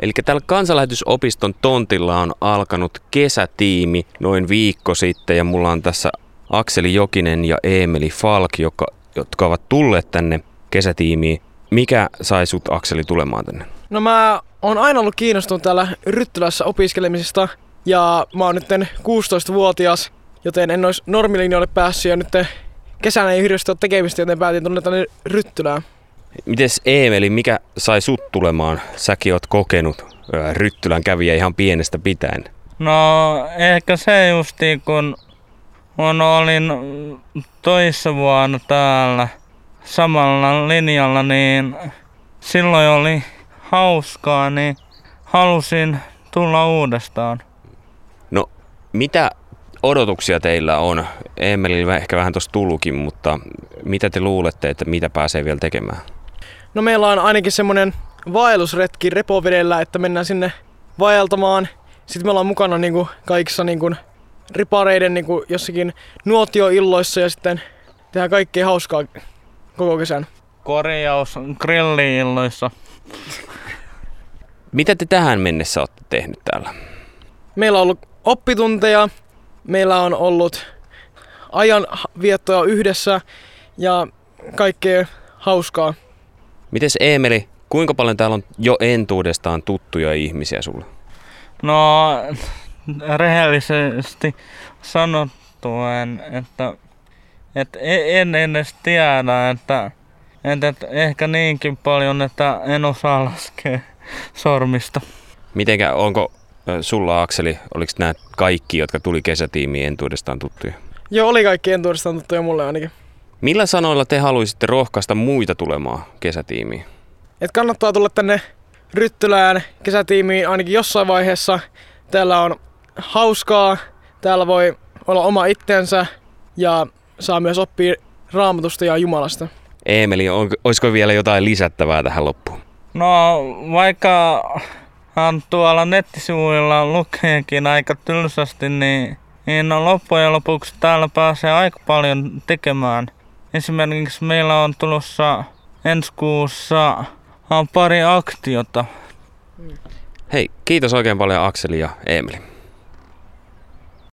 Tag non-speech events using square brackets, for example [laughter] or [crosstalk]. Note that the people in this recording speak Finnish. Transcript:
Eli tällä kansanlähetysopiston tontilla on alkanut kesätiimi noin viikko sitten ja mulla on tässä Akseli Jokinen ja Eemeli Falk, joka, jotka ovat tulleet tänne kesätiimiin. Mikä sai sut Akseli tulemaan tänne? No mä oon aina ollut kiinnostunut täällä Ryttylässä opiskelemisesta ja mä oon nyt 16-vuotias, joten en olisi normilinjoille päässyt ja nyt kesänä ei hirveästi ole tekemistä, joten päätin tulla tänne Ryttylään. Mites Eemeli, mikä sai sut tulemaan? Säkin oot kokenut Ryttylän kävijä ihan pienestä pitäen. No ehkä se justi kun on olin toissa vuonna täällä samalla linjalla, niin silloin oli hauskaa, niin halusin tulla uudestaan. No, mitä odotuksia teillä on? Emeli ehkä vähän tuossa tullukin, mutta mitä te luulette, että mitä pääsee vielä tekemään? No meillä on ainakin semmonen vaellusretki repovedellä, että mennään sinne vaeltamaan. Sitten me ollaan mukana niinku kaikissa niinku ripareiden niinku jossakin nuotioilloissa ja sitten tehdään kaikkea hauskaa koko kesän. Korjaus grilliilloissa. Mitä te tähän mennessä olette tehnyt täällä? Meillä on ollut oppitunteja, meillä on ollut ajanviettoja yhdessä ja kaikkea hauskaa. Mites Eemeli, kuinka paljon täällä on jo entuudestaan tuttuja ihmisiä sulle? No, [laughs] rehellisesti sanottuen, että, että e- en edes tiedä, että, että ehkä niinkin paljon, että en osaa laskea sormista. Mitenkä, onko sulla Akseli, oliko nämä kaikki, jotka tuli kesätiimiin entuudestaan tuttuja? Joo, oli kaikki entuudestaan tuttuja mulle ainakin. Millä sanoilla te haluaisitte rohkaista muita tulemaan kesätiimiin? Et kannattaa tulla tänne Ryttylään kesätiimiin ainakin jossain vaiheessa. Täällä on hauskaa, täällä voi olla oma itsensä ja saa myös oppia raamatusta ja Jumalasta. Eemeli, on, olisiko vielä jotain lisättävää tähän loppuun? No vaikka hän tuolla nettisivuilla lukeekin aika tylsästi, niin, niin no loppujen lopuksi täällä pääsee aika paljon tekemään. Esimerkiksi meillä on tulossa ensi kuussa pari aktiota. Hei, kiitos oikein paljon Akseli ja Emeli.